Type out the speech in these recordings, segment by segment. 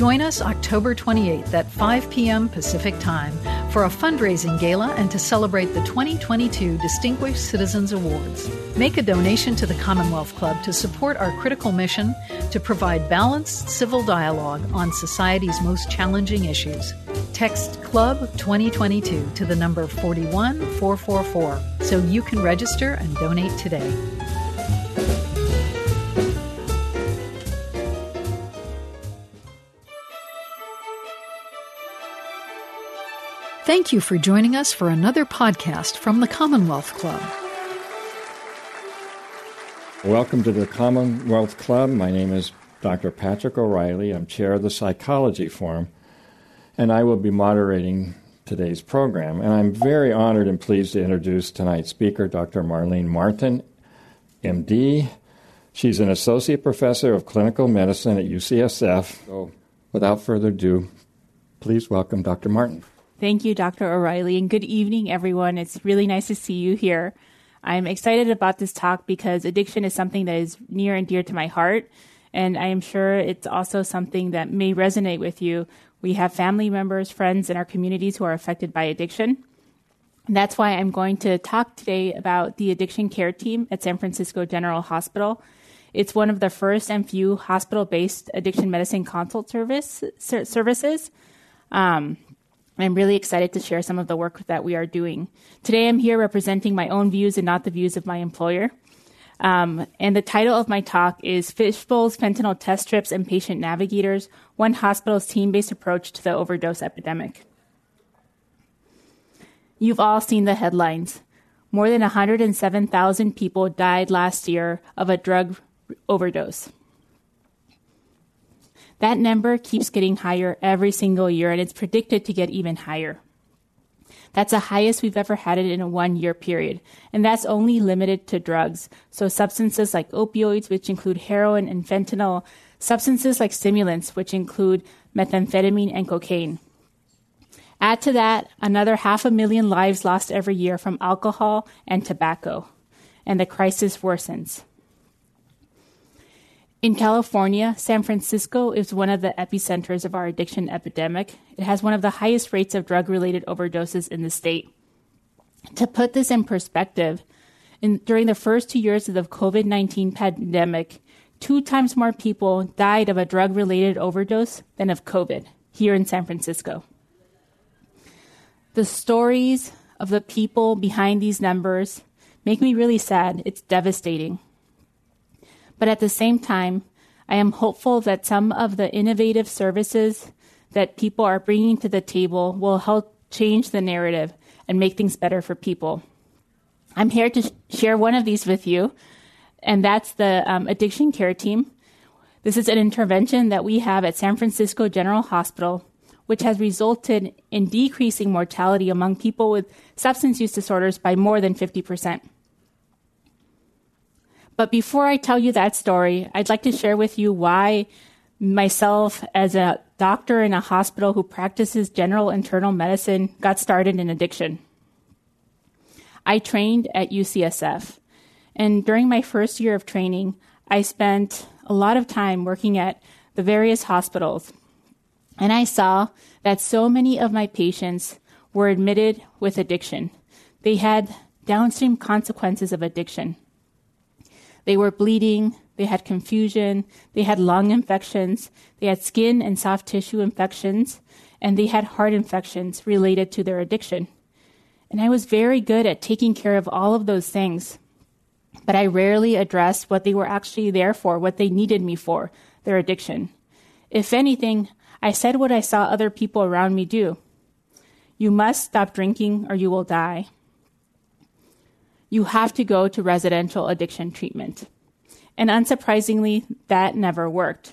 Join us October 28th at 5 p.m. Pacific Time for a fundraising gala and to celebrate the 2022 Distinguished Citizens Awards. Make a donation to the Commonwealth Club to support our critical mission to provide balanced civil dialogue on society's most challenging issues. Text Club 2022 to the number 41444 so you can register and donate today. Thank you for joining us for another podcast from the Commonwealth Club. Welcome to the Commonwealth Club. My name is Dr. Patrick O'Reilly. I'm chair of the Psychology Forum, and I will be moderating today's program. And I'm very honored and pleased to introduce tonight's speaker, Dr. Marlene Martin, MD. She's an associate professor of clinical medicine at UCSF. So, without further ado, please welcome Dr. Martin. Thank you, Dr. O'Reilly, and good evening, everyone. It's really nice to see you here. I'm excited about this talk because addiction is something that is near and dear to my heart, and I am sure it's also something that may resonate with you. We have family members, friends in our communities who are affected by addiction. And that's why I'm going to talk today about the addiction care team at San Francisco General Hospital. It's one of the first and few hospital based addiction medicine consult service, services. Um, I'm really excited to share some of the work that we are doing. Today, I'm here representing my own views and not the views of my employer. Um, and the title of my talk is Fishbowls, Fentanyl Test Strips, and Patient Navigators One Hospital's Team Based Approach to the Overdose Epidemic. You've all seen the headlines. More than 107,000 people died last year of a drug overdose. That number keeps getting higher every single year, and it's predicted to get even higher. That's the highest we've ever had it in a one year period. And that's only limited to drugs. So substances like opioids, which include heroin and fentanyl, substances like stimulants, which include methamphetamine and cocaine. Add to that another half a million lives lost every year from alcohol and tobacco. And the crisis worsens. In California, San Francisco is one of the epicenters of our addiction epidemic. It has one of the highest rates of drug related overdoses in the state. To put this in perspective, in, during the first two years of the COVID 19 pandemic, two times more people died of a drug related overdose than of COVID here in San Francisco. The stories of the people behind these numbers make me really sad. It's devastating. But at the same time, I am hopeful that some of the innovative services that people are bringing to the table will help change the narrative and make things better for people. I'm here to sh- share one of these with you, and that's the um, addiction care team. This is an intervention that we have at San Francisco General Hospital, which has resulted in decreasing mortality among people with substance use disorders by more than 50%. But before I tell you that story, I'd like to share with you why myself, as a doctor in a hospital who practices general internal medicine, got started in addiction. I trained at UCSF. And during my first year of training, I spent a lot of time working at the various hospitals. And I saw that so many of my patients were admitted with addiction. They had downstream consequences of addiction. They were bleeding, they had confusion, they had lung infections, they had skin and soft tissue infections, and they had heart infections related to their addiction. And I was very good at taking care of all of those things. But I rarely addressed what they were actually there for, what they needed me for, their addiction. If anything, I said what I saw other people around me do. You must stop drinking or you will die you have to go to residential addiction treatment. And unsurprisingly, that never worked.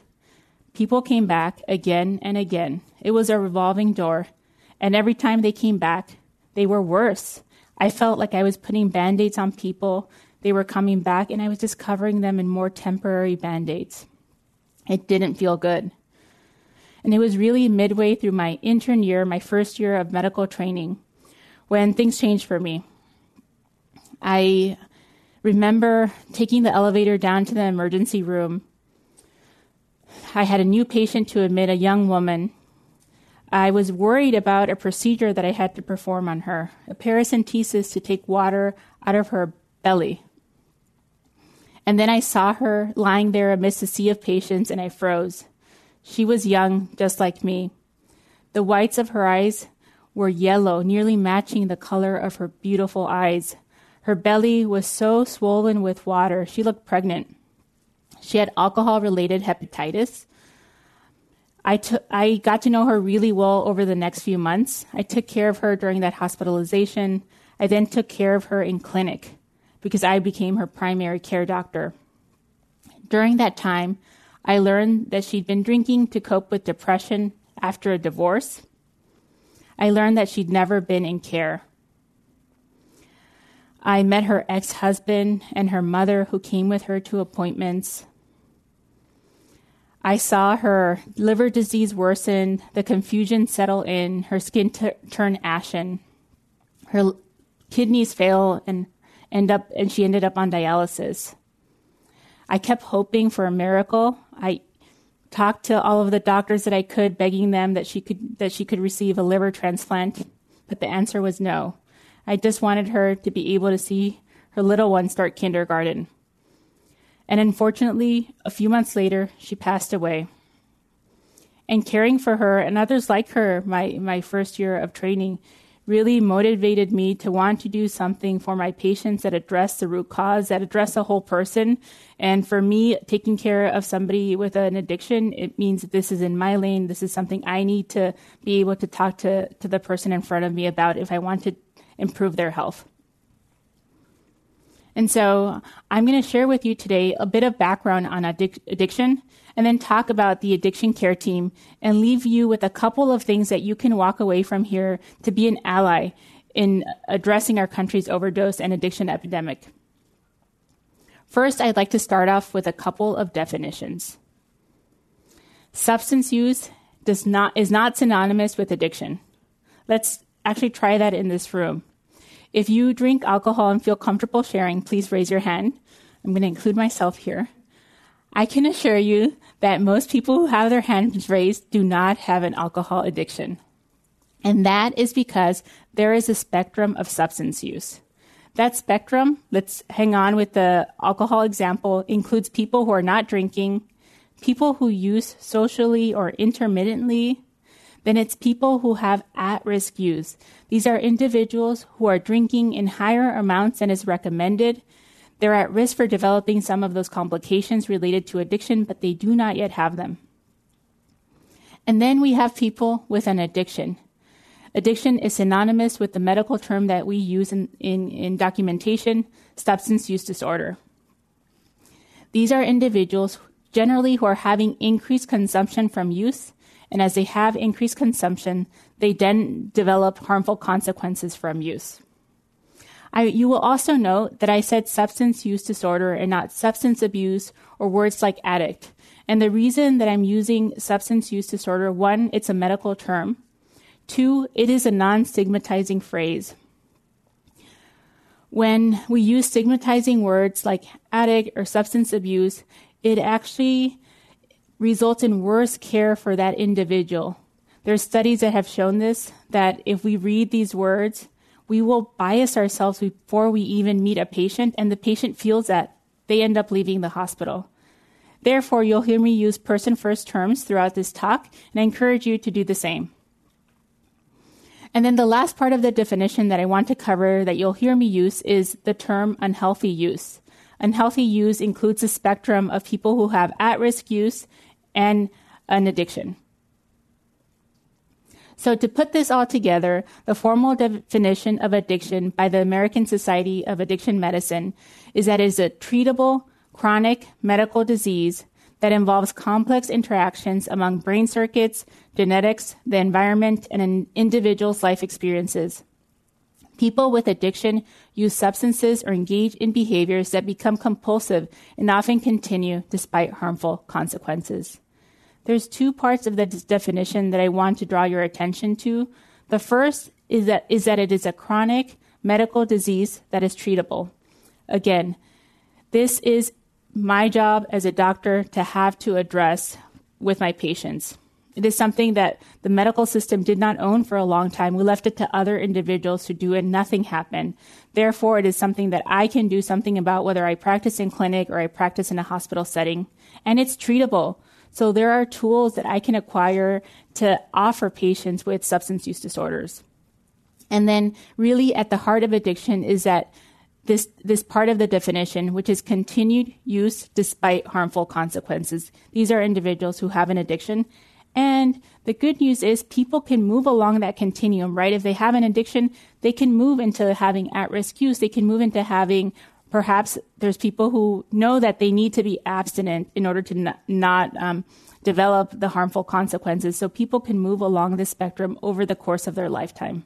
People came back again and again. It was a revolving door. And every time they came back, they were worse. I felt like I was putting band aids on people. They were coming back, and I was just covering them in more temporary band aids. It didn't feel good. And it was really midway through my intern year, my first year of medical training, when things changed for me. I remember taking the elevator down to the emergency room, I had a new patient to admit, a young woman. I was worried about a procedure that I had to perform on her, a paracentesis to take water out of her belly. And then I saw her lying there amidst a sea of patients, and I froze. She was young, just like me. The whites of her eyes were yellow, nearly matching the color of her beautiful eyes. Her belly was so swollen with water, she looked pregnant. She had alcohol related hepatitis. I, t- I got to know her really well over the next few months. I took care of her during that hospitalization. I then took care of her in clinic because I became her primary care doctor. During that time, I learned that she'd been drinking to cope with depression after a divorce. I learned that she'd never been in care. I met her ex husband and her mother, who came with her to appointments. I saw her liver disease worsen, the confusion settle in, her skin t- turn ashen, her kidneys fail, and end up and she ended up on dialysis. I kept hoping for a miracle. I talked to all of the doctors that I could, begging them that she could that she could receive a liver transplant, but the answer was no. I just wanted her to be able to see her little one start kindergarten. And unfortunately, a few months later, she passed away. And caring for her and others like her, my, my first year of training, really motivated me to want to do something for my patients that address the root cause, that address the whole person. And for me, taking care of somebody with an addiction, it means that this is in my lane. This is something I need to be able to talk to, to the person in front of me about if I want to improve their health. And so I'm going to share with you today a bit of background on addic- addiction and then talk about the addiction care team and leave you with a couple of things that you can walk away from here to be an ally in addressing our country's overdose and addiction epidemic. First, I'd like to start off with a couple of definitions. Substance use does not, is not synonymous with addiction. Let's actually try that in this room. If you drink alcohol and feel comfortable sharing, please raise your hand. I'm going to include myself here. I can assure you that most people who have their hands raised do not have an alcohol addiction. And that is because there is a spectrum of substance use. That spectrum, let's hang on with the alcohol example, includes people who are not drinking, people who use socially or intermittently, then it's people who have at risk use. These are individuals who are drinking in higher amounts than is recommended they're at risk for developing some of those complications related to addiction, but they do not yet have them. And then we have people with an addiction. Addiction is synonymous with the medical term that we use in, in, in documentation, substance use disorder. These are individuals generally who are having increased consumption from use, and as they have increased consumption, they then develop harmful consequences from use. I, you will also note that I said substance use disorder and not substance abuse or words like addict. And the reason that I'm using substance use disorder, one, it's a medical term. Two, it is a non stigmatizing phrase. When we use stigmatizing words like addict or substance abuse, it actually results in worse care for that individual. There's studies that have shown this, that if we read these words, we will bias ourselves before we even meet a patient, and the patient feels that. They end up leaving the hospital. Therefore, you'll hear me use person first terms throughout this talk, and I encourage you to do the same. And then the last part of the definition that I want to cover that you'll hear me use is the term unhealthy use. Unhealthy use includes a spectrum of people who have at risk use and an addiction. So, to put this all together, the formal definition of addiction by the American Society of Addiction Medicine is that it is a treatable, chronic medical disease that involves complex interactions among brain circuits, genetics, the environment, and an individual's life experiences. People with addiction use substances or engage in behaviors that become compulsive and often continue despite harmful consequences. There's two parts of the definition that I want to draw your attention to. The first is that, is that it is a chronic medical disease that is treatable. Again, this is my job as a doctor to have to address with my patients. It is something that the medical system did not own for a long time. We left it to other individuals to do and nothing happened. Therefore, it is something that I can do something about whether I practice in clinic or I practice in a hospital setting. And it's treatable. So there are tools that I can acquire to offer patients with substance use disorders. And then really at the heart of addiction is that this, this part of the definition, which is continued use despite harmful consequences. These are individuals who have an addiction and the good news is people can move along that continuum, right? If they have an addiction, they can move into having at risk use. They can move into having perhaps there's people who know that they need to be abstinent in order to not, not um, develop the harmful consequences. So people can move along this spectrum over the course of their lifetime.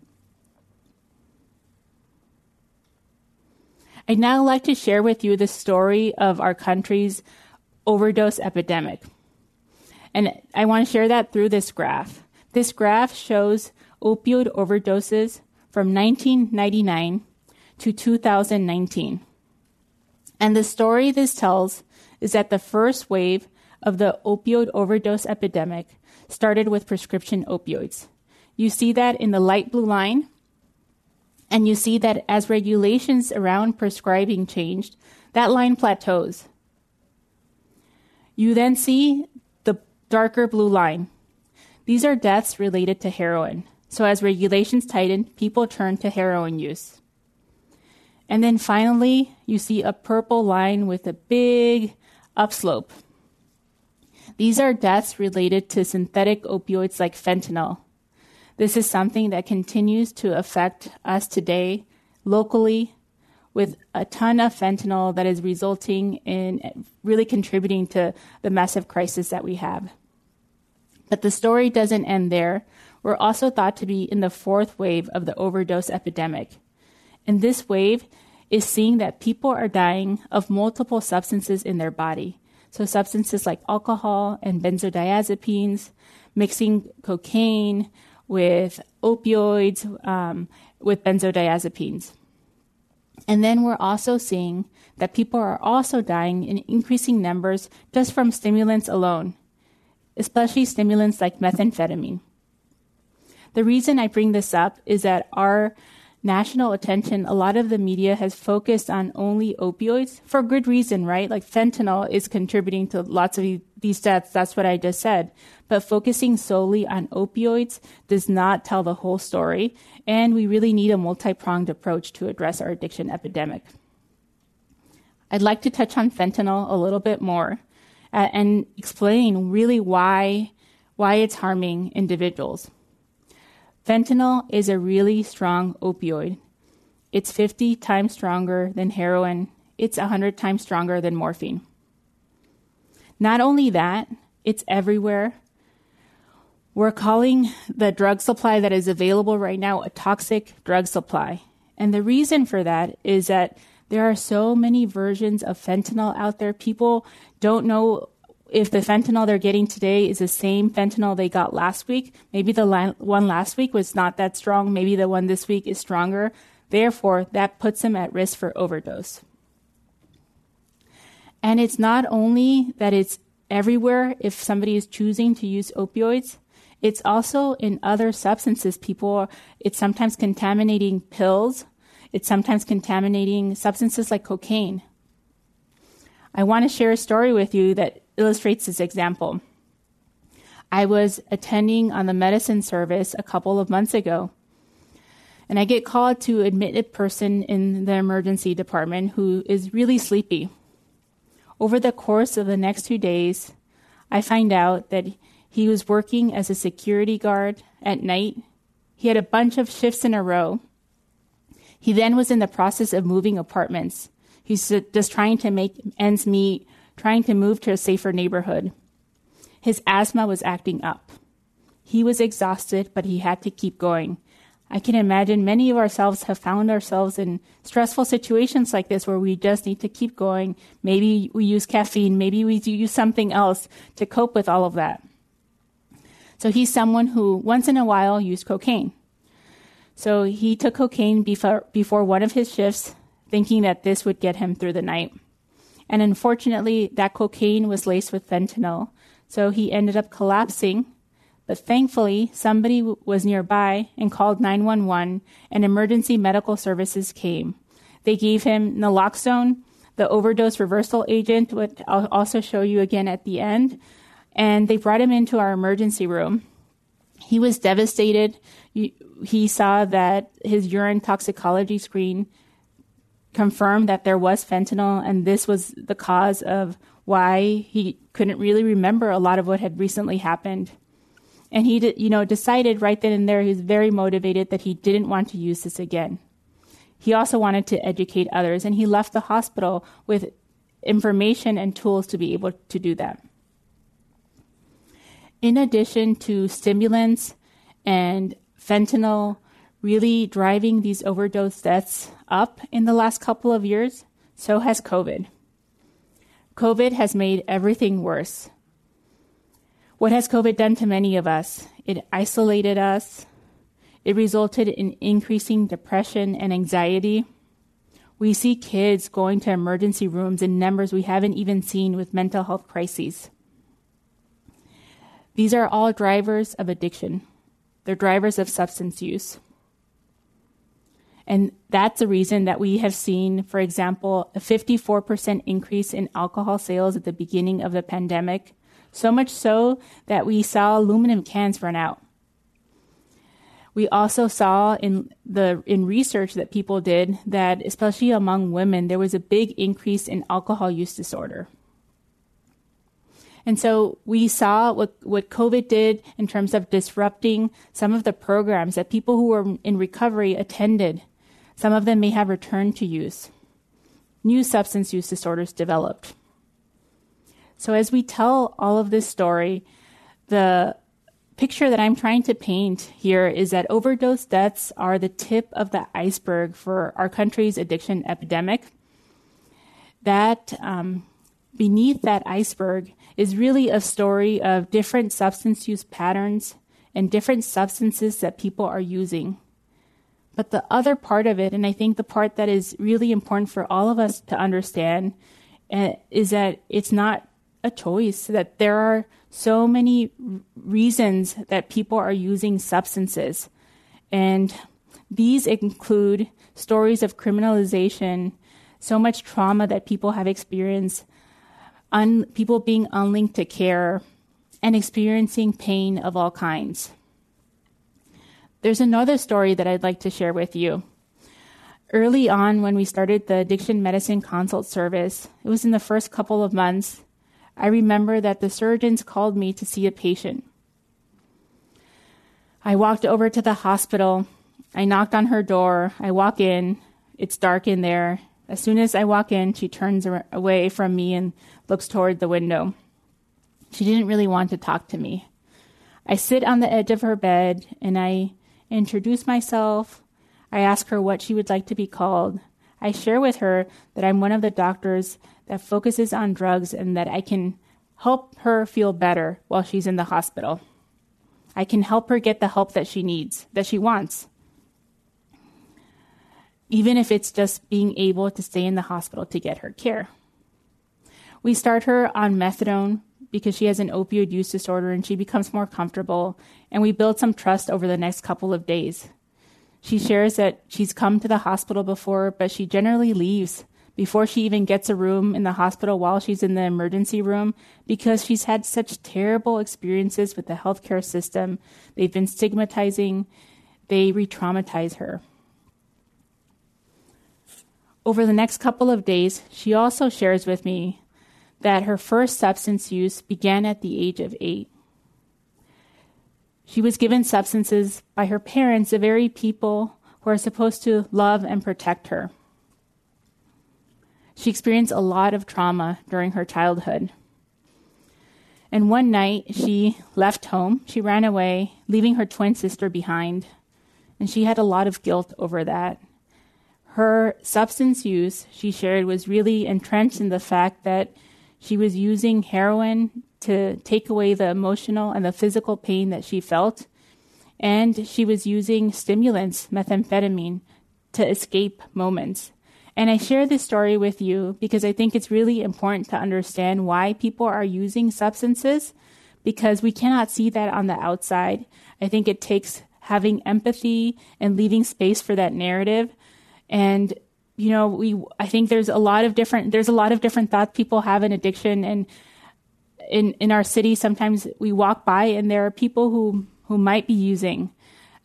I'd now like to share with you the story of our country's overdose epidemic. And I want to share that through this graph. This graph shows opioid overdoses from 1999 to 2019. And the story this tells is that the first wave of the opioid overdose epidemic started with prescription opioids. You see that in the light blue line. And you see that as regulations around prescribing changed, that line plateaus. You then see the darker blue line. These are deaths related to heroin. So as regulations tighten, people turn to heroin use. And then finally, you see a purple line with a big upslope. These are deaths related to synthetic opioids like fentanyl. This is something that continues to affect us today locally with a ton of fentanyl that is resulting in really contributing to the massive crisis that we have. But the story doesn't end there. We're also thought to be in the fourth wave of the overdose epidemic. And this wave is seeing that people are dying of multiple substances in their body. So, substances like alcohol and benzodiazepines, mixing cocaine with opioids, um, with benzodiazepines. And then we're also seeing that people are also dying in increasing numbers just from stimulants alone especially stimulants like methamphetamine. The reason I bring this up is that our national attention, a lot of the media has focused on only opioids for good reason, right? Like fentanyl is contributing to lots of these deaths. That's what I just said. But focusing solely on opioids does not tell the whole story. And we really need a multi pronged approach to address our addiction epidemic. I'd like to touch on fentanyl a little bit more uh, and explain really why why it's harming individuals. Fentanyl is a really strong opioid. It's 50 times stronger than heroin. It's 100 times stronger than morphine. Not only that, it's everywhere. We're calling the drug supply that is available right now a toxic drug supply. And the reason for that is that there are so many versions of fentanyl out there. People don't know if the fentanyl they're getting today is the same fentanyl they got last week. Maybe the one last week was not that strong. Maybe the one this week is stronger. Therefore, that puts them at risk for overdose. And it's not only that it's everywhere if somebody is choosing to use opioids, it's also in other substances. People, it's sometimes contaminating pills it's sometimes contaminating substances like cocaine. I want to share a story with you that illustrates this example. I was attending on the medicine service a couple of months ago, and I get called to admit a person in the emergency department who is really sleepy. Over the course of the next two days, I find out that he was working as a security guard at night. He had a bunch of shifts in a row, he then was in the process of moving apartments. He's just trying to make ends meet, trying to move to a safer neighborhood. His asthma was acting up. He was exhausted, but he had to keep going. I can imagine many of ourselves have found ourselves in stressful situations like this where we just need to keep going. Maybe we use caffeine, maybe we use something else to cope with all of that. So he's someone who once in a while used cocaine. So he took cocaine before, before one of his shifts, thinking that this would get him through the night. And unfortunately, that cocaine was laced with fentanyl. so he ended up collapsing. But thankfully, somebody was nearby and called 911, and emergency medical services came. They gave him naloxone, the overdose reversal agent, which I'll also show you again at the end, and they brought him into our emergency room. He was devastated. He saw that his urine toxicology screen confirmed that there was fentanyl, and this was the cause of why he couldn't really remember a lot of what had recently happened. And he, you know, decided right then and there he was very motivated that he didn't want to use this again. He also wanted to educate others, and he left the hospital with information and tools to be able to do that. In addition to stimulants and fentanyl really driving these overdose deaths up in the last couple of years, so has COVID. COVID has made everything worse. What has COVID done to many of us? It isolated us, it resulted in increasing depression and anxiety. We see kids going to emergency rooms in numbers we haven't even seen with mental health crises. These are all drivers of addiction. They're drivers of substance use. And that's the reason that we have seen, for example, a 54% increase in alcohol sales at the beginning of the pandemic. So much so that we saw aluminum cans run out. We also saw in the in research that people did that especially among women there was a big increase in alcohol use disorder. And so we saw what, what COVID did in terms of disrupting some of the programs that people who were in recovery attended. Some of them may have returned to use. New substance use disorders developed. So as we tell all of this story, the picture that I'm trying to paint here is that overdose deaths are the tip of the iceberg for our country's addiction epidemic. That um, beneath that iceberg is really a story of different substance use patterns and different substances that people are using. But the other part of it, and I think the part that is really important for all of us to understand, uh, is that it's not a choice, that there are so many reasons that people are using substances. And these include stories of criminalization, so much trauma that people have experienced, un- people being unlinked to care, and experiencing pain of all kinds. There's another story that I'd like to share with you. Early on, when we started the addiction medicine consult service, it was in the first couple of months I remember that the surgeons called me to see a patient. I walked over to the hospital. I knocked on her door. I walk in. It's dark in there. As soon as I walk in, she turns away from me and looks toward the window. She didn't really want to talk to me. I sit on the edge of her bed and I introduce myself. I ask her what she would like to be called. I share with her that I'm one of the doctors that focuses on drugs and that I can help her feel better while she's in the hospital. I can help her get the help that she needs, that she wants. Even if it's just being able to stay in the hospital to get her care. We start her on methadone because she has an opioid use disorder and she becomes more comfortable, and we build some trust over the next couple of days. She shares that she's come to the hospital before, but she generally leaves before she even gets a room in the hospital while she's in the emergency room because she's had such terrible experiences with the healthcare system. They've been stigmatizing, they re traumatize her. Over the next couple of days, she also shares with me that her first substance use began at the age of eight. She was given substances by her parents, the very people who are supposed to love and protect her. She experienced a lot of trauma during her childhood. And one night, she left home. She ran away, leaving her twin sister behind. And she had a lot of guilt over that. Her substance use, she shared, was really entrenched in the fact that she was using heroin to take away the emotional and the physical pain that she felt. And she was using stimulants, methamphetamine, to escape moments. And I share this story with you because I think it's really important to understand why people are using substances because we cannot see that on the outside. I think it takes having empathy and leaving space for that narrative. And, you know, we, I think there's a lot of different, there's a lot of different thoughts people have in addiction. And in, in our city, sometimes we walk by and there are people who, who might be using.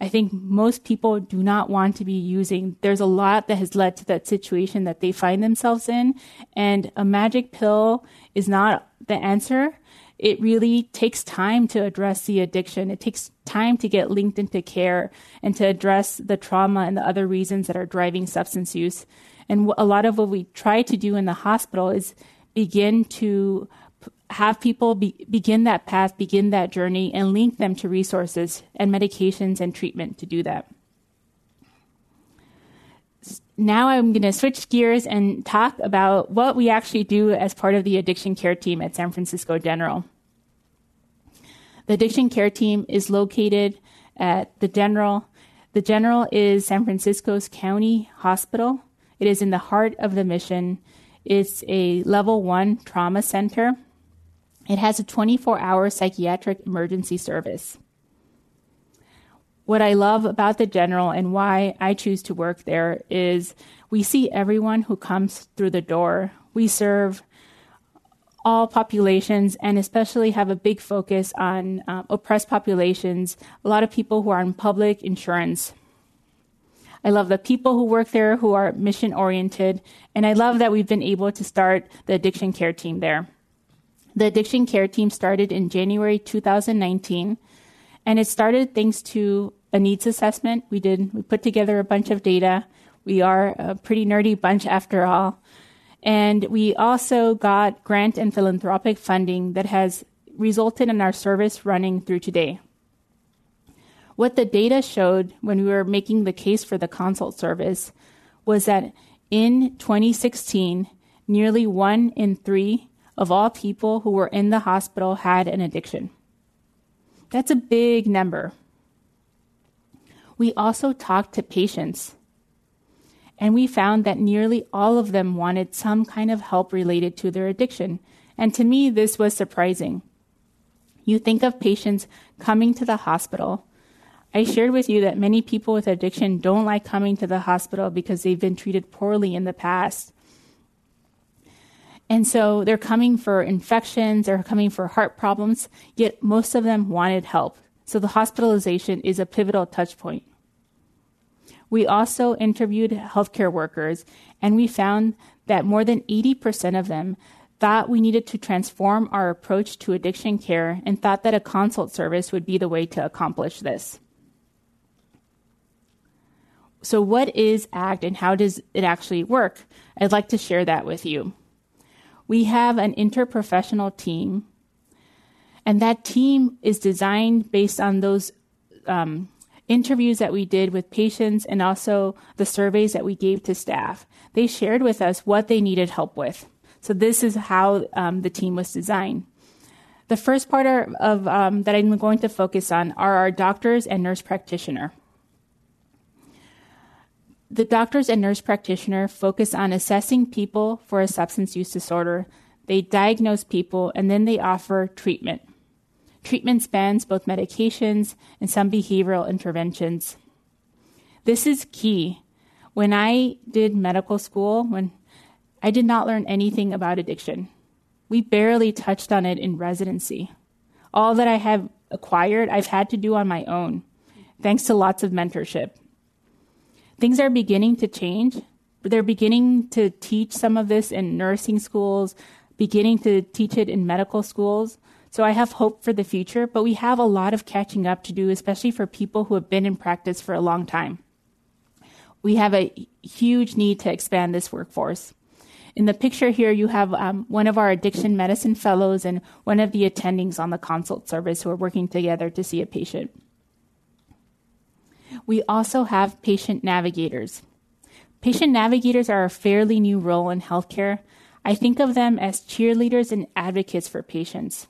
I think most people do not want to be using. There's a lot that has led to that situation that they find themselves in. And a magic pill is not the answer it really takes time to address the addiction. It takes time to get linked into care and to address the trauma and the other reasons that are driving substance use. And a lot of what we try to do in the hospital is begin to have people be, begin that path, begin that journey, and link them to resources and medications and treatment to do that. Now I'm going to switch gears and talk about what we actually do as part of the addiction care team at San Francisco General. The addiction care team is located at the General. The General is San Francisco's county hospital. It is in the heart of the mission. It's a level one trauma center. It has a 24 hour psychiatric emergency service. What I love about the General and why I choose to work there is we see everyone who comes through the door. We serve all populations and especially have a big focus on uh, oppressed populations, a lot of people who are on public insurance. I love the people who work there who are mission oriented, and I love that we've been able to start the addiction care team there. The addiction care team started in January 2019, and it started thanks to a needs assessment. We did, we put together a bunch of data. We are a pretty nerdy bunch after all. And we also got grant and philanthropic funding that has resulted in our service running through today. What the data showed when we were making the case for the consult service was that in 2016, nearly one in three of all people who were in the hospital had an addiction. That's a big number. We also talked to patients and we found that nearly all of them wanted some kind of help related to their addiction. And to me, this was surprising. You think of patients coming to the hospital. I shared with you that many people with addiction don't like coming to the hospital because they've been treated poorly in the past. And so they're coming for infections, they're coming for heart problems, yet most of them wanted help. So the hospitalization is a pivotal touch point. We also interviewed healthcare workers, and we found that more than 80% of them thought we needed to transform our approach to addiction care and thought that a consult service would be the way to accomplish this. So, what is ACT and how does it actually work? I'd like to share that with you. We have an interprofessional team, and that team is designed based on those um, interviews that we did with patients and also the surveys that we gave to staff. They shared with us what they needed help with. So this is how um, the team was designed. The first part of um, that I'm going to focus on are our doctors and nurse practitioner. The doctors and nurse practitioner focus on assessing people for a substance use disorder. They diagnose people and then they offer treatment. Treatment spans both medications and some behavioral interventions. This is key. When I did medical school, when I did not learn anything about addiction. We barely touched on it in residency. All that I have acquired, I've had to do on my own, thanks to lots of mentorship. Things are beginning to change. They're beginning to teach some of this in nursing schools, beginning to teach it in medical schools. So I have hope for the future, but we have a lot of catching up to do, especially for people who have been in practice for a long time. We have a huge need to expand this workforce. In the picture here, you have um, one of our addiction medicine fellows and one of the attendings on the consult service who are working together to see a patient. We also have patient navigators. Patient navigators are a fairly new role in healthcare. I think of them as cheerleaders and advocates for patients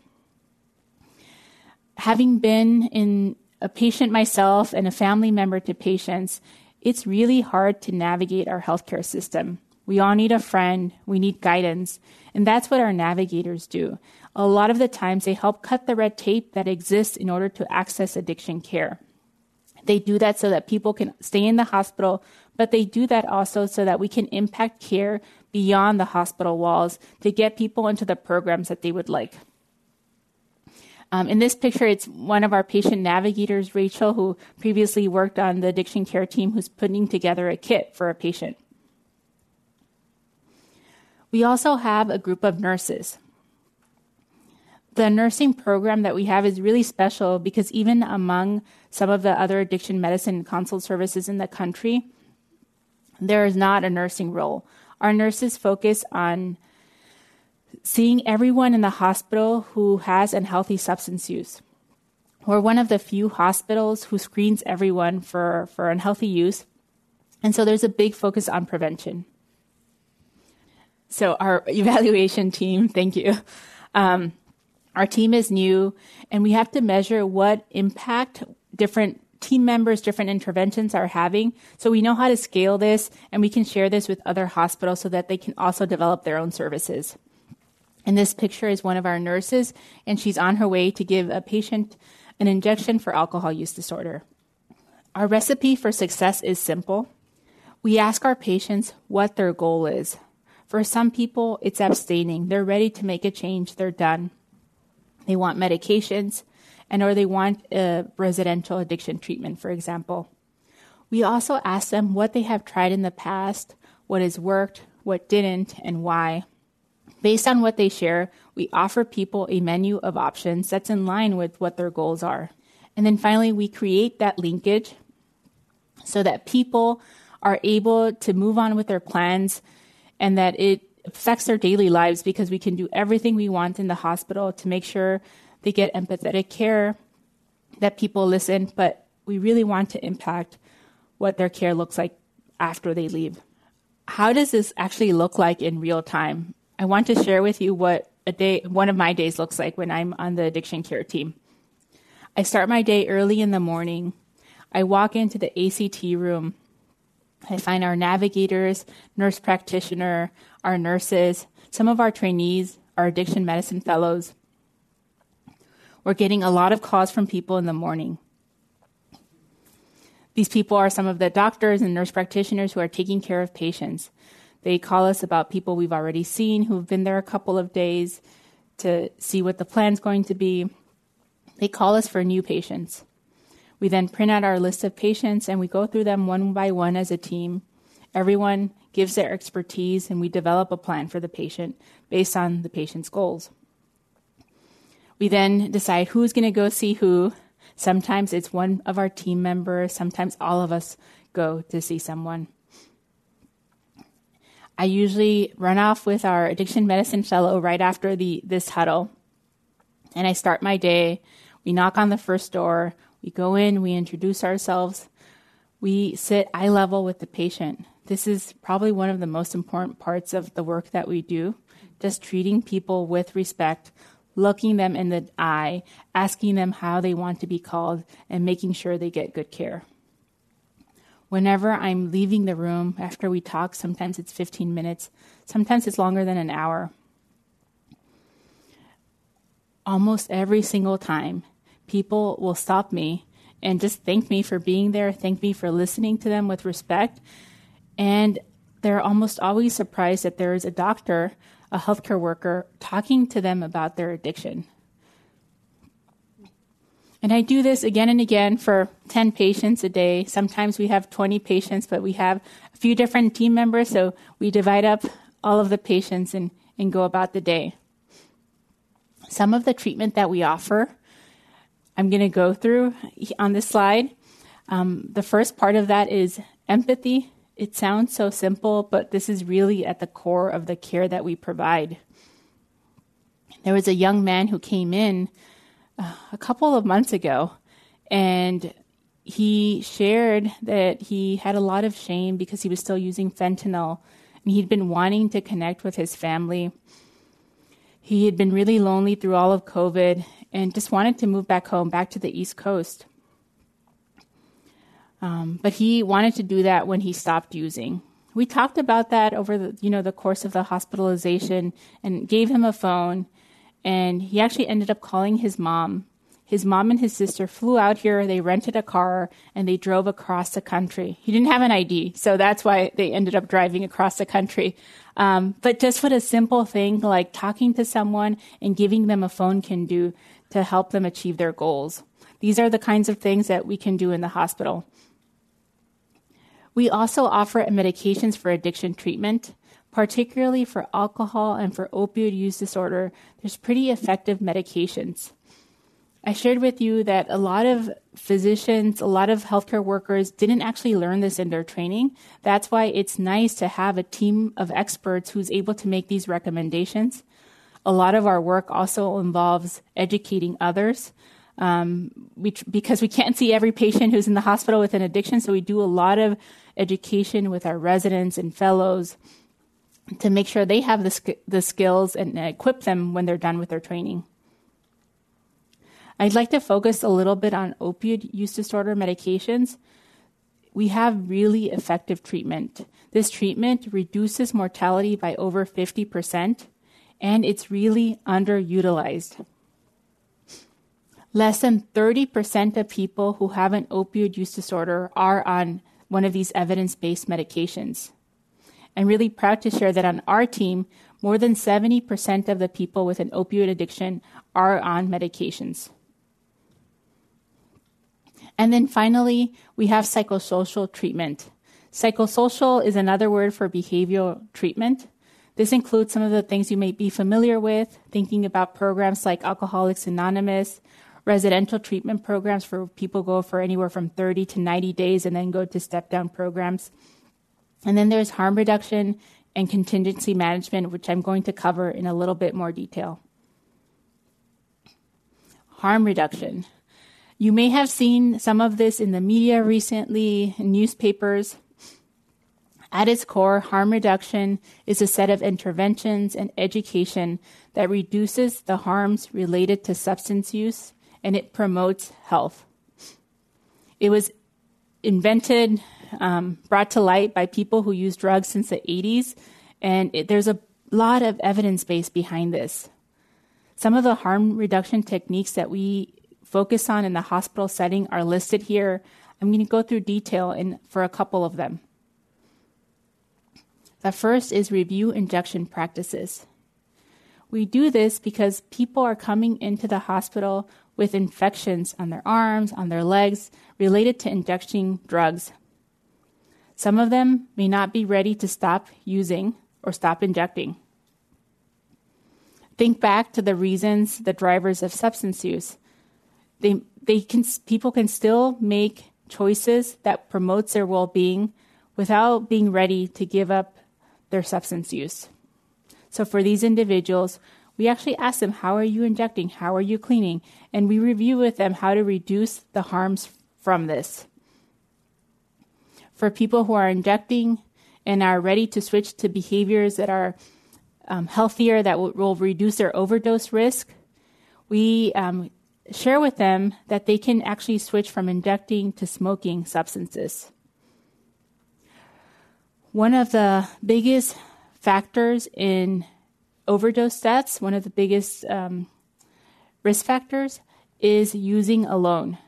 having been in a patient myself and a family member to patients, it's really hard to navigate our healthcare system. We all need a friend, we need guidance, and that's what our navigators do. a lot of the times they help cut the red tape that exists in order to access addiction care. They do that so that people can stay in the hospital, but they do that also so that we can impact care beyond the hospital walls to get people into the programs that they would like. Um, in this picture, it's one of our patient navigators, Rachel, who previously worked on the addiction care team, who's putting together a kit for a patient. We also have a group of nurses. The nursing program that we have is really special because even among some of the other addiction medicine consult services in the country, there is not a nursing role. Our nurses focus on seeing everyone in the hospital who has unhealthy substance use. We're one of the few hospitals who screens everyone for, for unhealthy use. And so there's a big focus on prevention. So, our evaluation team, thank you. Um, our team is new, and we have to measure what impact different team members, different interventions are having. So we know how to scale this, and we can share this with other hospitals so that they can also develop their own services. And this picture is one of our nurses, and she's on her way to give a patient an injection for alcohol use disorder. Our recipe for success is simple. We ask our patients what their goal is. For some people, it's abstaining. They're ready to make a change. They're done. They want medications and or they want a residential addiction treatment, for example. We also ask them what they have tried in the past, what has worked, what didn't, and why. Based on what they share, we offer people a menu of options that's in line with what their goals are. And then finally, we create that linkage so that people are able to move on with their plans and that it affects their daily lives because we can do everything we want in the hospital to make sure they get empathetic care, that people listen, but we really want to impact what their care looks like after they leave. How does this actually look like in real time? I want to share with you what a day, one of my days looks like when I'm on the addiction care team. I start my day early in the morning. I walk into the ACT room. I find our navigators, nurse practitioner, our nurses, some of our trainees, our addiction medicine fellows. We're getting a lot of calls from people in the morning. These people are some of the doctors and nurse practitioners who are taking care of patients. They call us about people we've already seen who've been there a couple of days to see what the plan's going to be. They call us for new patients. We then print out our list of patients and we go through them one by one as a team. Everyone gives their expertise and we develop a plan for the patient based on the patient's goals. We then decide who's going to go see who. Sometimes it's one of our team members, sometimes all of us go to see someone. I usually run off with our addiction medicine fellow right after the this huddle. And I start my day. We knock on the first door. We go in, we introduce ourselves. We sit eye level with the patient. This is probably one of the most important parts of the work that we do. Just treating people with respect, looking them in the eye, asking them how they want to be called, and making sure they get good care whenever I'm leaving the room after we talk, sometimes it's 15 minutes, sometimes it's longer than an hour. Almost every single time, people will stop me and just thank me for being there, thank me for listening to them with respect. And they're almost always surprised that there is a doctor, a healthcare worker, talking to them about their addiction. And I do this again and again for 10 patients a day. Sometimes we have 20 patients, but we have a few different team members, so we divide up all of the patients and, and go about the day. Some of the treatment that we offer, I'm going to go through on this slide. Um, the first part of that is empathy. It sounds so simple, but this is really at the core of the care that we provide. There was a young man who came in a couple of months ago, and he shared that he had a lot of shame because he was still using fentanyl and he'd been wanting to connect with his family. He had been really lonely through all of COVID and just wanted to move back home, back to the East Coast. Um, but he wanted to do that when he stopped using. We talked about that over the, you know, the course of the hospitalization and gave him a phone and he actually ended up calling his mom. His mom and his sister flew out here, they rented a car, and they drove across the country. He didn't have an ID, so that's why they ended up driving across the country. Um, but just what a simple thing like talking to someone and giving them a phone can do to help them achieve their goals. These are the kinds of things that we can do in the hospital. We also offer medications for addiction treatment, particularly for alcohol and for opioid use disorder. There's pretty effective medications. I shared with you that a lot of physicians, a lot of healthcare workers didn't actually learn this in their training. That's why it's nice to have a team of experts who's able to make these recommendations. A lot of our work also involves educating others um, we, because we can't see every patient who's in the hospital with an addiction, so we do a lot of education with our residents and fellows to make sure they have the, the skills and equip them when they're done with their training. I'd like to focus a little bit on opioid use disorder medications. We have really effective treatment. This treatment reduces mortality by over 50%, and it's really underutilized. Less than 30% of people who have an opioid use disorder are on one of these evidence based medications. I'm really proud to share that on our team, more than 70% of the people with an opioid addiction are on medications. And then finally, we have psychosocial treatment. Psychosocial is another word for behavioral treatment. This includes some of the things you may be familiar with, thinking about programs like Alcoholics Anonymous, residential treatment programs for people go for anywhere from 30 to 90 days and then go to step down programs. And then there's harm reduction and contingency management, which I'm going to cover in a little bit more detail. Harm reduction. You may have seen some of this in the media recently, newspapers. At its core, harm reduction is a set of interventions and education that reduces the harms related to substance use and it promotes health. It was invented, um, brought to light by people who use drugs since the 80s, and it, there's a lot of evidence base behind this. Some of the harm reduction techniques that we focus on in the hospital setting are listed here. I'm going to go through detail in, for a couple of them. The first is review injection practices. We do this because people are coming into the hospital with infections on their arms, on their legs, related to injecting drugs. Some of them may not be ready to stop using or stop injecting. Think back to the reasons, the drivers of substance use. They, they can, people can still make choices that promotes their well-being without being ready to give up their substance use. So for these individuals, we actually ask them, How are you injecting? How are you cleaning? And we review with them how to reduce the harms from this. For people who are injecting and are ready to switch to behaviors that are um, healthier, that will, will, reduce their overdose risk, we um, share with them that they can actually switch from injecting to smoking substances. One of the biggest factors in overdose deaths, one of the biggest um, risk factors is using alone.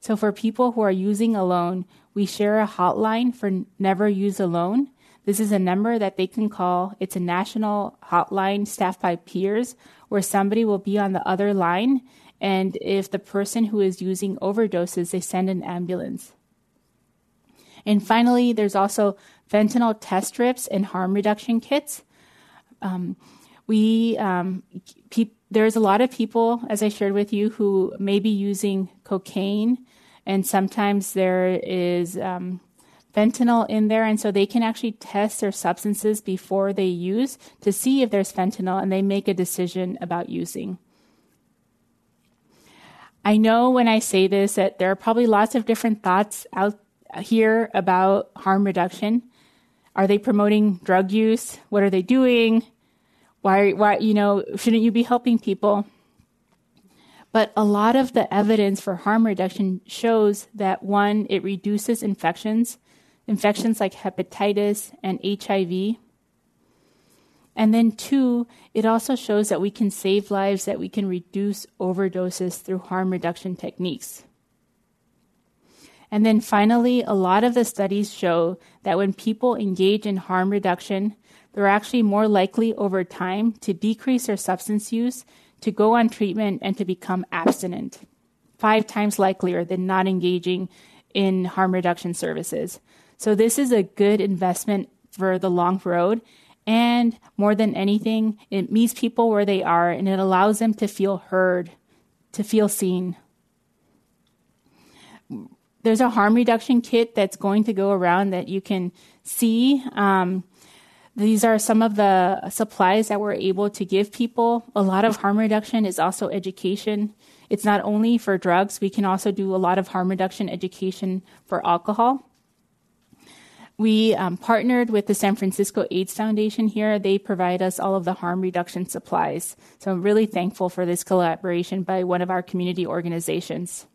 So for people who are using alone, we share a hotline for Never Use Alone. This is a number that they can call. It's a national hotline staffed by peers where somebody will be on the other line. And if the person who is using overdoses, they send an ambulance. And finally, there's also fentanyl test strips and harm reduction kits. Um, we um, pe- there's a lot of people, as I shared with you, who may be using cocaine, and sometimes there is um, fentanyl in there, and so they can actually test their substances before they use to see if there's fentanyl, and they make a decision about using. I know when I say this that there are probably lots of different thoughts out here about harm reduction. Are they promoting drug use? What are they doing? Why, why, you know, shouldn't you be helping people? But a lot of the evidence for harm reduction shows that one, it reduces infections, infections like hepatitis and HIV. And then, two, it also shows that we can save lives, that we can reduce overdoses through harm reduction techniques. And then finally, a lot of the studies show that when people engage in harm reduction, they're actually more likely over time to decrease their substance use, to go on treatment, and to become abstinent. Five times likelier than not engaging in harm reduction services. So, this is a good investment for the long road. And more than anything, it meets people where they are and it allows them to feel heard, to feel seen. There's a harm reduction kit that's going to go around that you can see. Um, these are some of the supplies that we're able to give people. A lot of harm reduction is also education. It's not only for drugs, we can also do a lot of harm reduction education for alcohol. We um, partnered with the San Francisco AIDS Foundation here. They provide us all of the harm reduction supplies. So I'm really thankful for this collaboration by one of our community organizations.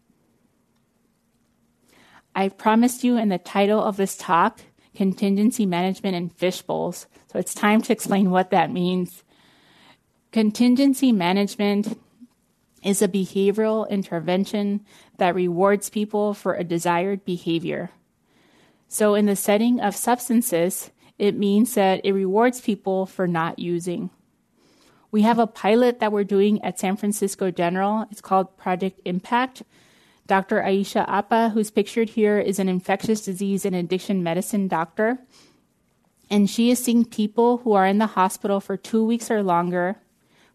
I promised you in the title of this talk contingency management and fish bowls. So it's time to explain what that means. Contingency management is a behavioral intervention that rewards people for a desired behavior. So, in the setting of substances, it means that it rewards people for not using. We have a pilot that we're doing at San Francisco General. It's called Project Impact. Dr. Ayesha Appa, who's pictured here, is an infectious disease and addiction medicine doctor. And she is seeing people who are in the hospital for two weeks or longer,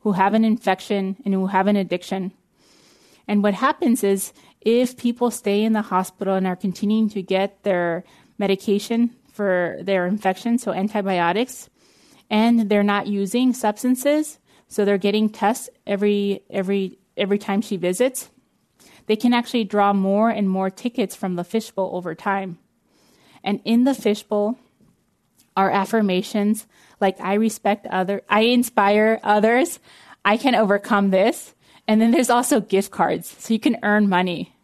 who have an infection and who have an addiction. And what happens is if people stay in the hospital and are continuing to get their medication for their infection, so antibiotics, and they're not using substances, so they're getting tests every every every time she visits. They can actually draw more and more tickets from the fishbowl over time. And in the fishbowl are affirmations like I respect other I inspire others, I can overcome this. And then there's also gift cards, so you can earn money.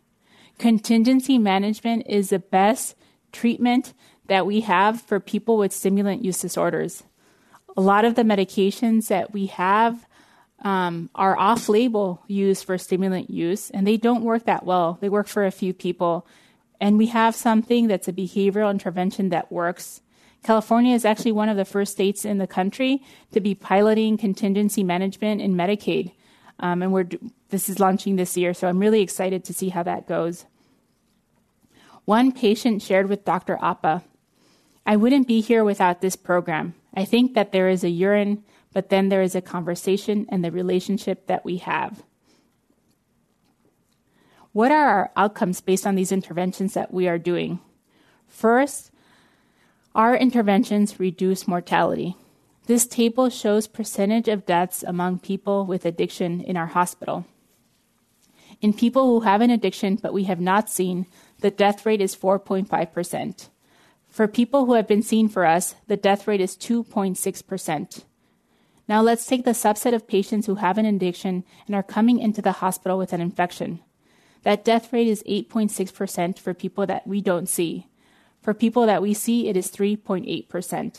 Contingency management is the best treatment that we have for people with stimulant use disorders. A lot of the medications that we have um, are off label used for stimulant use, and they don't work that well. They work for a few people. And we have something that's a behavioral intervention that works. California is actually one of the first states in the country to be piloting contingency management in Medicaid. Um, and we're, this is launching this year, so I'm really excited to see how that goes. One patient shared with Dr. Appa, I wouldn't be here without this program. I think that there is a urine, but then there is a conversation and the relationship that we have. What are our outcomes based on these interventions that we are doing? First, our interventions reduce mortality. This table shows percentage of deaths among people with addiction in our hospital. In people who have an addiction but we have not seen, the death rate is 4.5%. For people who have been seen for us, the death rate is 2.6%. Now let's take the subset of patients who have an addiction and are coming into the hospital with an infection. That death rate is 8.6% for people that we don't see. For people that we see, it is 3.8%.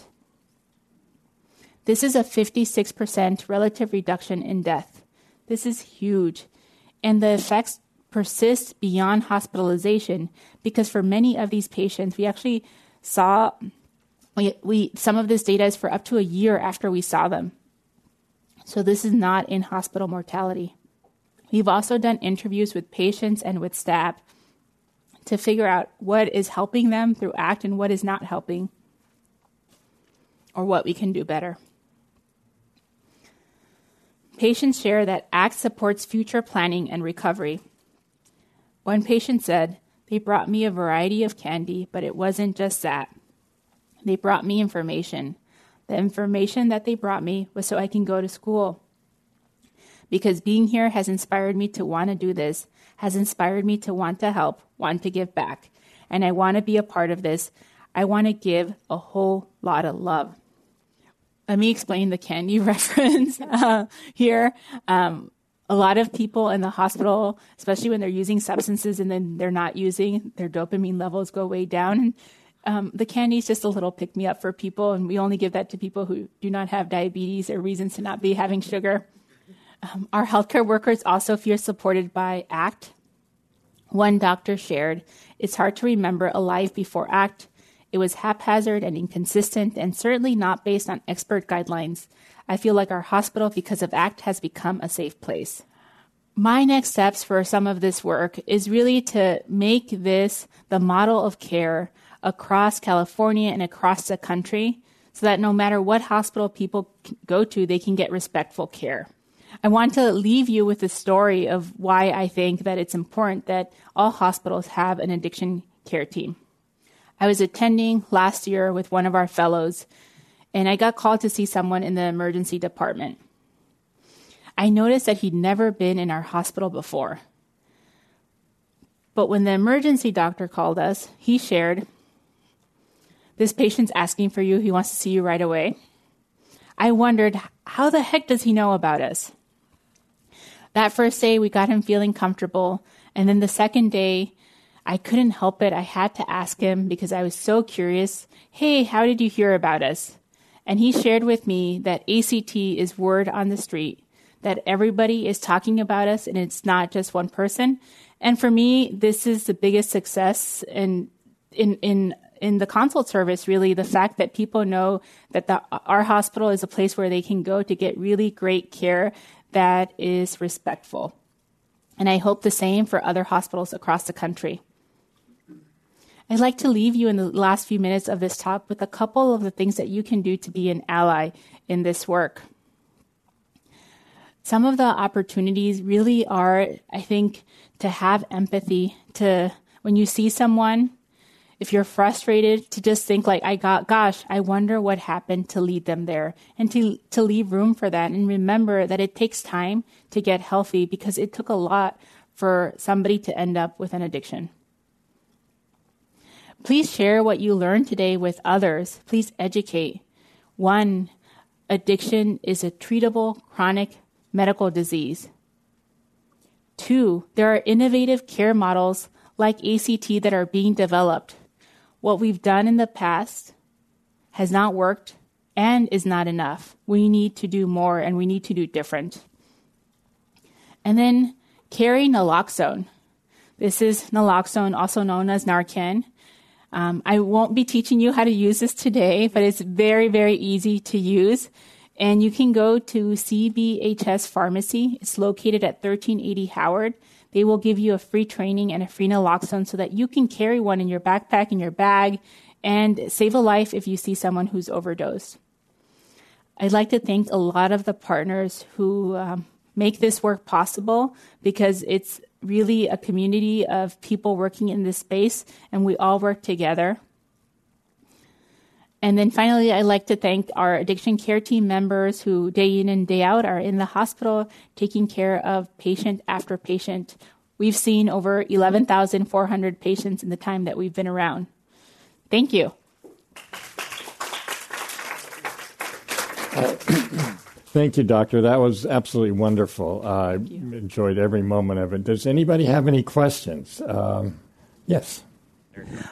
This is a 56% relative reduction in death. This is huge. And the effects persist beyond hospitalization because for many of these patients, we actually saw we, we some of this data is for up to a year after we saw them. So this is not in hospital mortality. We've also done interviews with patients and with staff to figure out what is helping them through ACT and what is not helping, or what we can do better. Patients share that ACT supports future planning and recovery. One patient said, They brought me a variety of candy, but it wasn't just that. They brought me information. The information that they brought me was so I can go to school. Because being here has inspired me to want to do this, has inspired me to want to help, want to give back. And I want to be a part of this. I want to give a whole lot of love. Let me explain the candy reference uh, here. Um, a lot of people in the hospital, especially when they're using substances and then they're not using, their dopamine levels go way down. Um, the candy is just a little pick me up for people, and we only give that to people who do not have diabetes or reasons to not be having sugar. Um, our healthcare workers also feel supported by ACT. One doctor shared, It's hard to remember a life before ACT. It was haphazard and inconsistent, and certainly not based on expert guidelines. I feel like our hospital, because of ACT, has become a safe place. My next steps for some of this work is really to make this the model of care across California and across the country so that no matter what hospital people go to, they can get respectful care. I want to leave you with a story of why I think that it's important that all hospitals have an addiction care team. I was attending last year with one of our fellows, and I got called to see someone in the emergency department. I noticed that he'd never been in our hospital before. But when the emergency doctor called us, he shared, This patient's asking for you. He wants to see you right away. I wondered, how the heck does he know about us? That first day, we got him feeling comfortable. And then the second day, I couldn't help it. I had to ask him because I was so curious. Hey, how did you hear about us? And he shared with me that ACT is word on the street, that everybody is talking about us and it's not just one person. And for me, this is the biggest success in, in, in, in the consult service, really, the fact that people know that the, our hospital is a place where they can go to get really great care that is respectful. And I hope the same for other hospitals across the country. I'd like to leave you in the last few minutes of this talk with a couple of the things that you can do to be an ally in this work. Some of the opportunities really are, I think, to have empathy, to when you see someone if you're frustrated to just think like i got gosh i wonder what happened to lead them there and to to leave room for that and remember that it takes time to get healthy because it took a lot for somebody to end up with an addiction. Please share what you learned today with others. Please educate. One addiction is a treatable chronic medical disease. Two there are innovative care models like ACT that are being developed what we've done in the past has not worked and is not enough. We need to do more and we need to do different. And then carry naloxone. This is naloxone, also known as Narcan. Um, I won't be teaching you how to use this today, but it's very, very easy to use. And you can go to CBHS Pharmacy. It's located at 1380 Howard. They will give you a free training and a free naloxone so that you can carry one in your backpack, in your bag, and save a life if you see someone who's overdosed. I'd like to thank a lot of the partners who um, make this work possible because it's really a community of people working in this space and we all work together. And then finally, I'd like to thank our addiction care team members who day in and day out are in the hospital taking care of patient after patient. We've seen over 11,400 patients in the time that we've been around. Thank you. Uh, thank you, Doctor. That was absolutely wonderful. I uh, enjoyed every moment of it. Does anybody have any questions? Um, yes.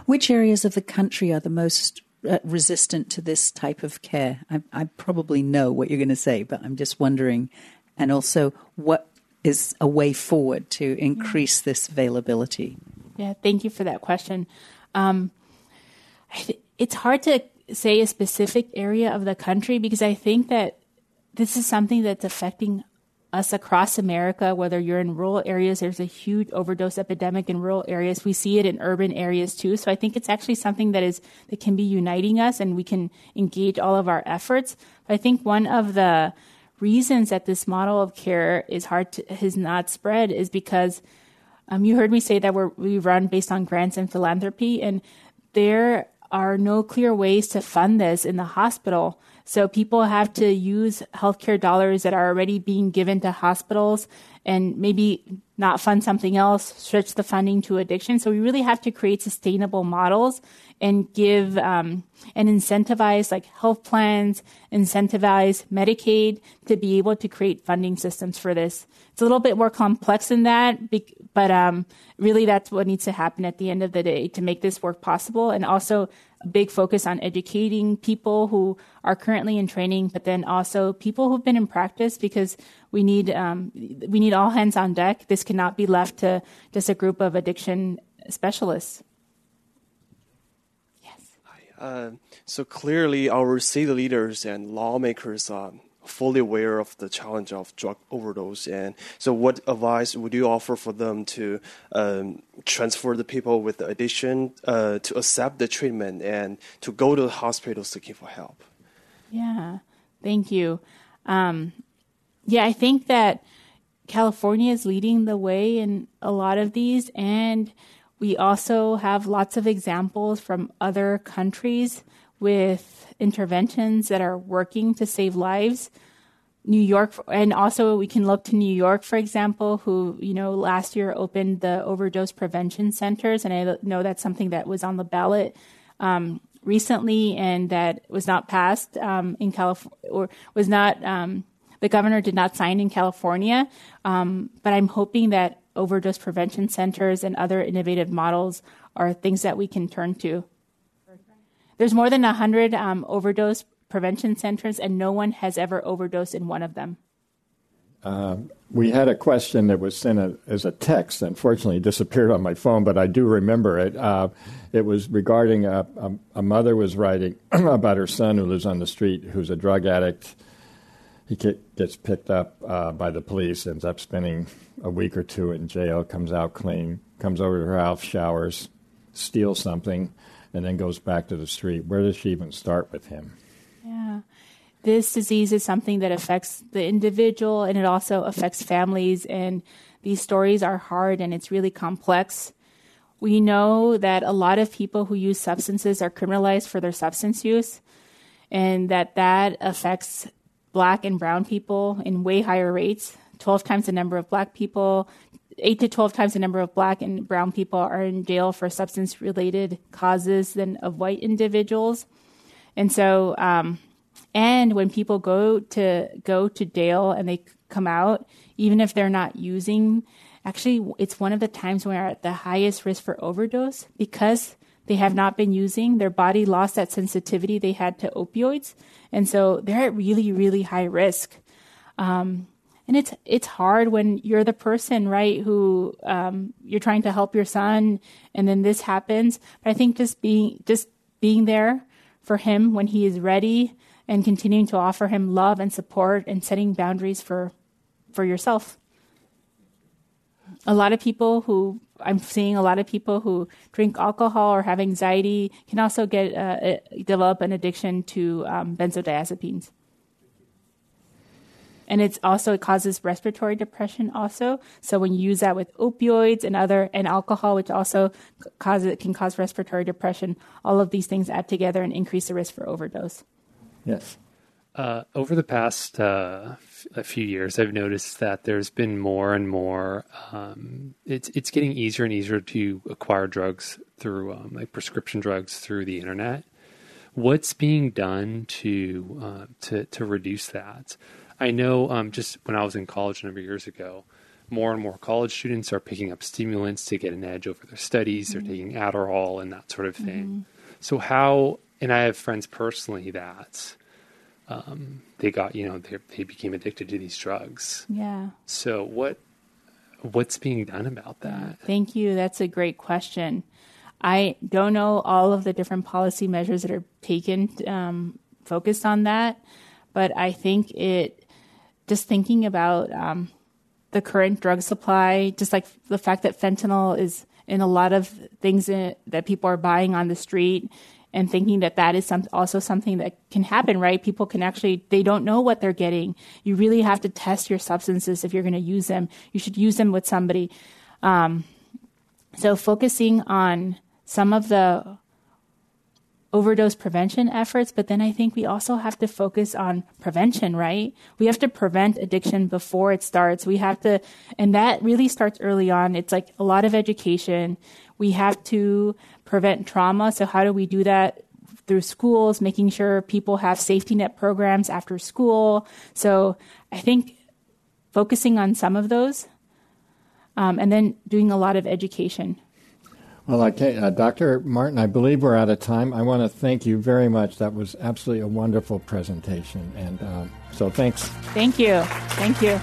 Which areas of the country are the most uh, resistant to this type of care? I, I probably know what you're going to say, but I'm just wondering. And also, what is a way forward to increase this availability? Yeah, thank you for that question. Um, it's hard to say a specific area of the country because I think that this is something that's affecting us across America, whether you're in rural areas, there's a huge overdose epidemic in rural areas. We see it in urban areas too. So I think it's actually something that is, that can be uniting us and we can engage all of our efforts. But I think one of the reasons that this model of care is hard to, has not spread is because um, you heard me say that we run based on grants and philanthropy and there are no clear ways to fund this in the hospital. So people have to use healthcare dollars that are already being given to hospitals and maybe not fund something else, switch the funding to addiction. So we really have to create sustainable models and give um, and incentivize like health plans, incentivize Medicaid to be able to create funding systems for this. It's a little bit more complex than that, but um, really that's what needs to happen at the end of the day to make this work possible. And also a big focus on educating people who are currently in training, but then also people who've been in practice because we need um, we need all hands on deck. This cannot be left to just a group of addiction specialists. Yes. Uh, so clearly, our city leaders and lawmakers are fully aware of the challenge of drug overdose. And so, what advice would you offer for them to um, transfer the people with the addiction uh, to accept the treatment and to go to the hospitals seeking for help? Yeah, thank you. Um, yeah, I think that California is leading the way in a lot of these, and we also have lots of examples from other countries with interventions that are working to save lives. New York, and also we can look to New York, for example, who, you know, last year opened the overdose prevention centers. And I know that's something that was on the ballot um, recently and that was not passed um, in California, or was not, um, the governor did not sign in California. Um, but I'm hoping that overdose prevention centers and other innovative models are things that we can turn to. There's more than 100 um, overdose prevention centers, and no one has ever overdosed in one of them. Uh, we had a question that was sent a, as a text. Unfortunately, disappeared on my phone, but I do remember it. Uh, it was regarding a, a, a mother was writing about her son who lives on the street, who's a drug addict. He gets picked up uh, by the police, ends up spending a week or two in jail, comes out clean, comes over to her house, showers, steals something, and then goes back to the street. Where does she even start with him? Yeah. This disease is something that affects the individual and it also affects families. And these stories are hard and it's really complex. We know that a lot of people who use substances are criminalized for their substance use and that that affects black and brown people in way higher rates 12 times the number of black people 8 to 12 times the number of black and brown people are in jail for substance related causes than of white individuals. And so, um, and when people go to go to jail and they come out, even if they're not using, actually, it's one of the times when we're at the highest risk for overdose because they have not been using. Their body lost that sensitivity they had to opioids, and so they're at really, really high risk. Um, and it's it's hard when you're the person right who um, you're trying to help your son and then this happens but i think just being just being there for him when he is ready and continuing to offer him love and support and setting boundaries for for yourself a lot of people who i'm seeing a lot of people who drink alcohol or have anxiety can also get uh, develop an addiction to um, benzodiazepines. And it's also it causes respiratory depression also. So when you use that with opioids and other and alcohol which also cause it can cause respiratory depression all of these things add together and increase the risk for overdose. Yes. Uh, over the past uh, a few years, I've noticed that there's been more and more. Um, it's it's getting easier and easier to acquire drugs through um, like prescription drugs through the internet. What's being done to uh, to to reduce that? I know um, just when I was in college a number of years ago, more and more college students are picking up stimulants to get an edge over their studies. Mm-hmm. They're taking Adderall and that sort of thing. Mm-hmm. So how? And I have friends personally that um, they got you know they, they became addicted to these drugs. Yeah. So what what's being done about that? Thank you. That's a great question. I don't know all of the different policy measures that are taken um, focused on that, but I think it just thinking about um, the current drug supply, just like the fact that fentanyl is in a lot of things in, that people are buying on the street and thinking that that is some, also something that can happen, right? People can actually, they don't know what they're getting. You really have to test your substances if you're going to use them. You should use them with somebody. Um, so focusing on some of the overdose prevention efforts, but then I think we also have to focus on prevention, right? We have to prevent addiction before it starts. We have to, and that really starts early on. It's like a lot of education. We have to prevent trauma. So how do we do that? Through schools, making sure people have safety net programs after school. So I think focusing on some of those, um, and then doing a lot of education. Well, okay, uh, Dr. Martin, I believe we're out of time. I want to thank you very much. That was absolutely a wonderful presentation. And uh, so thanks. Thank you. Thank you.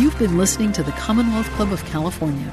You've been listening to the Commonwealth Club of California.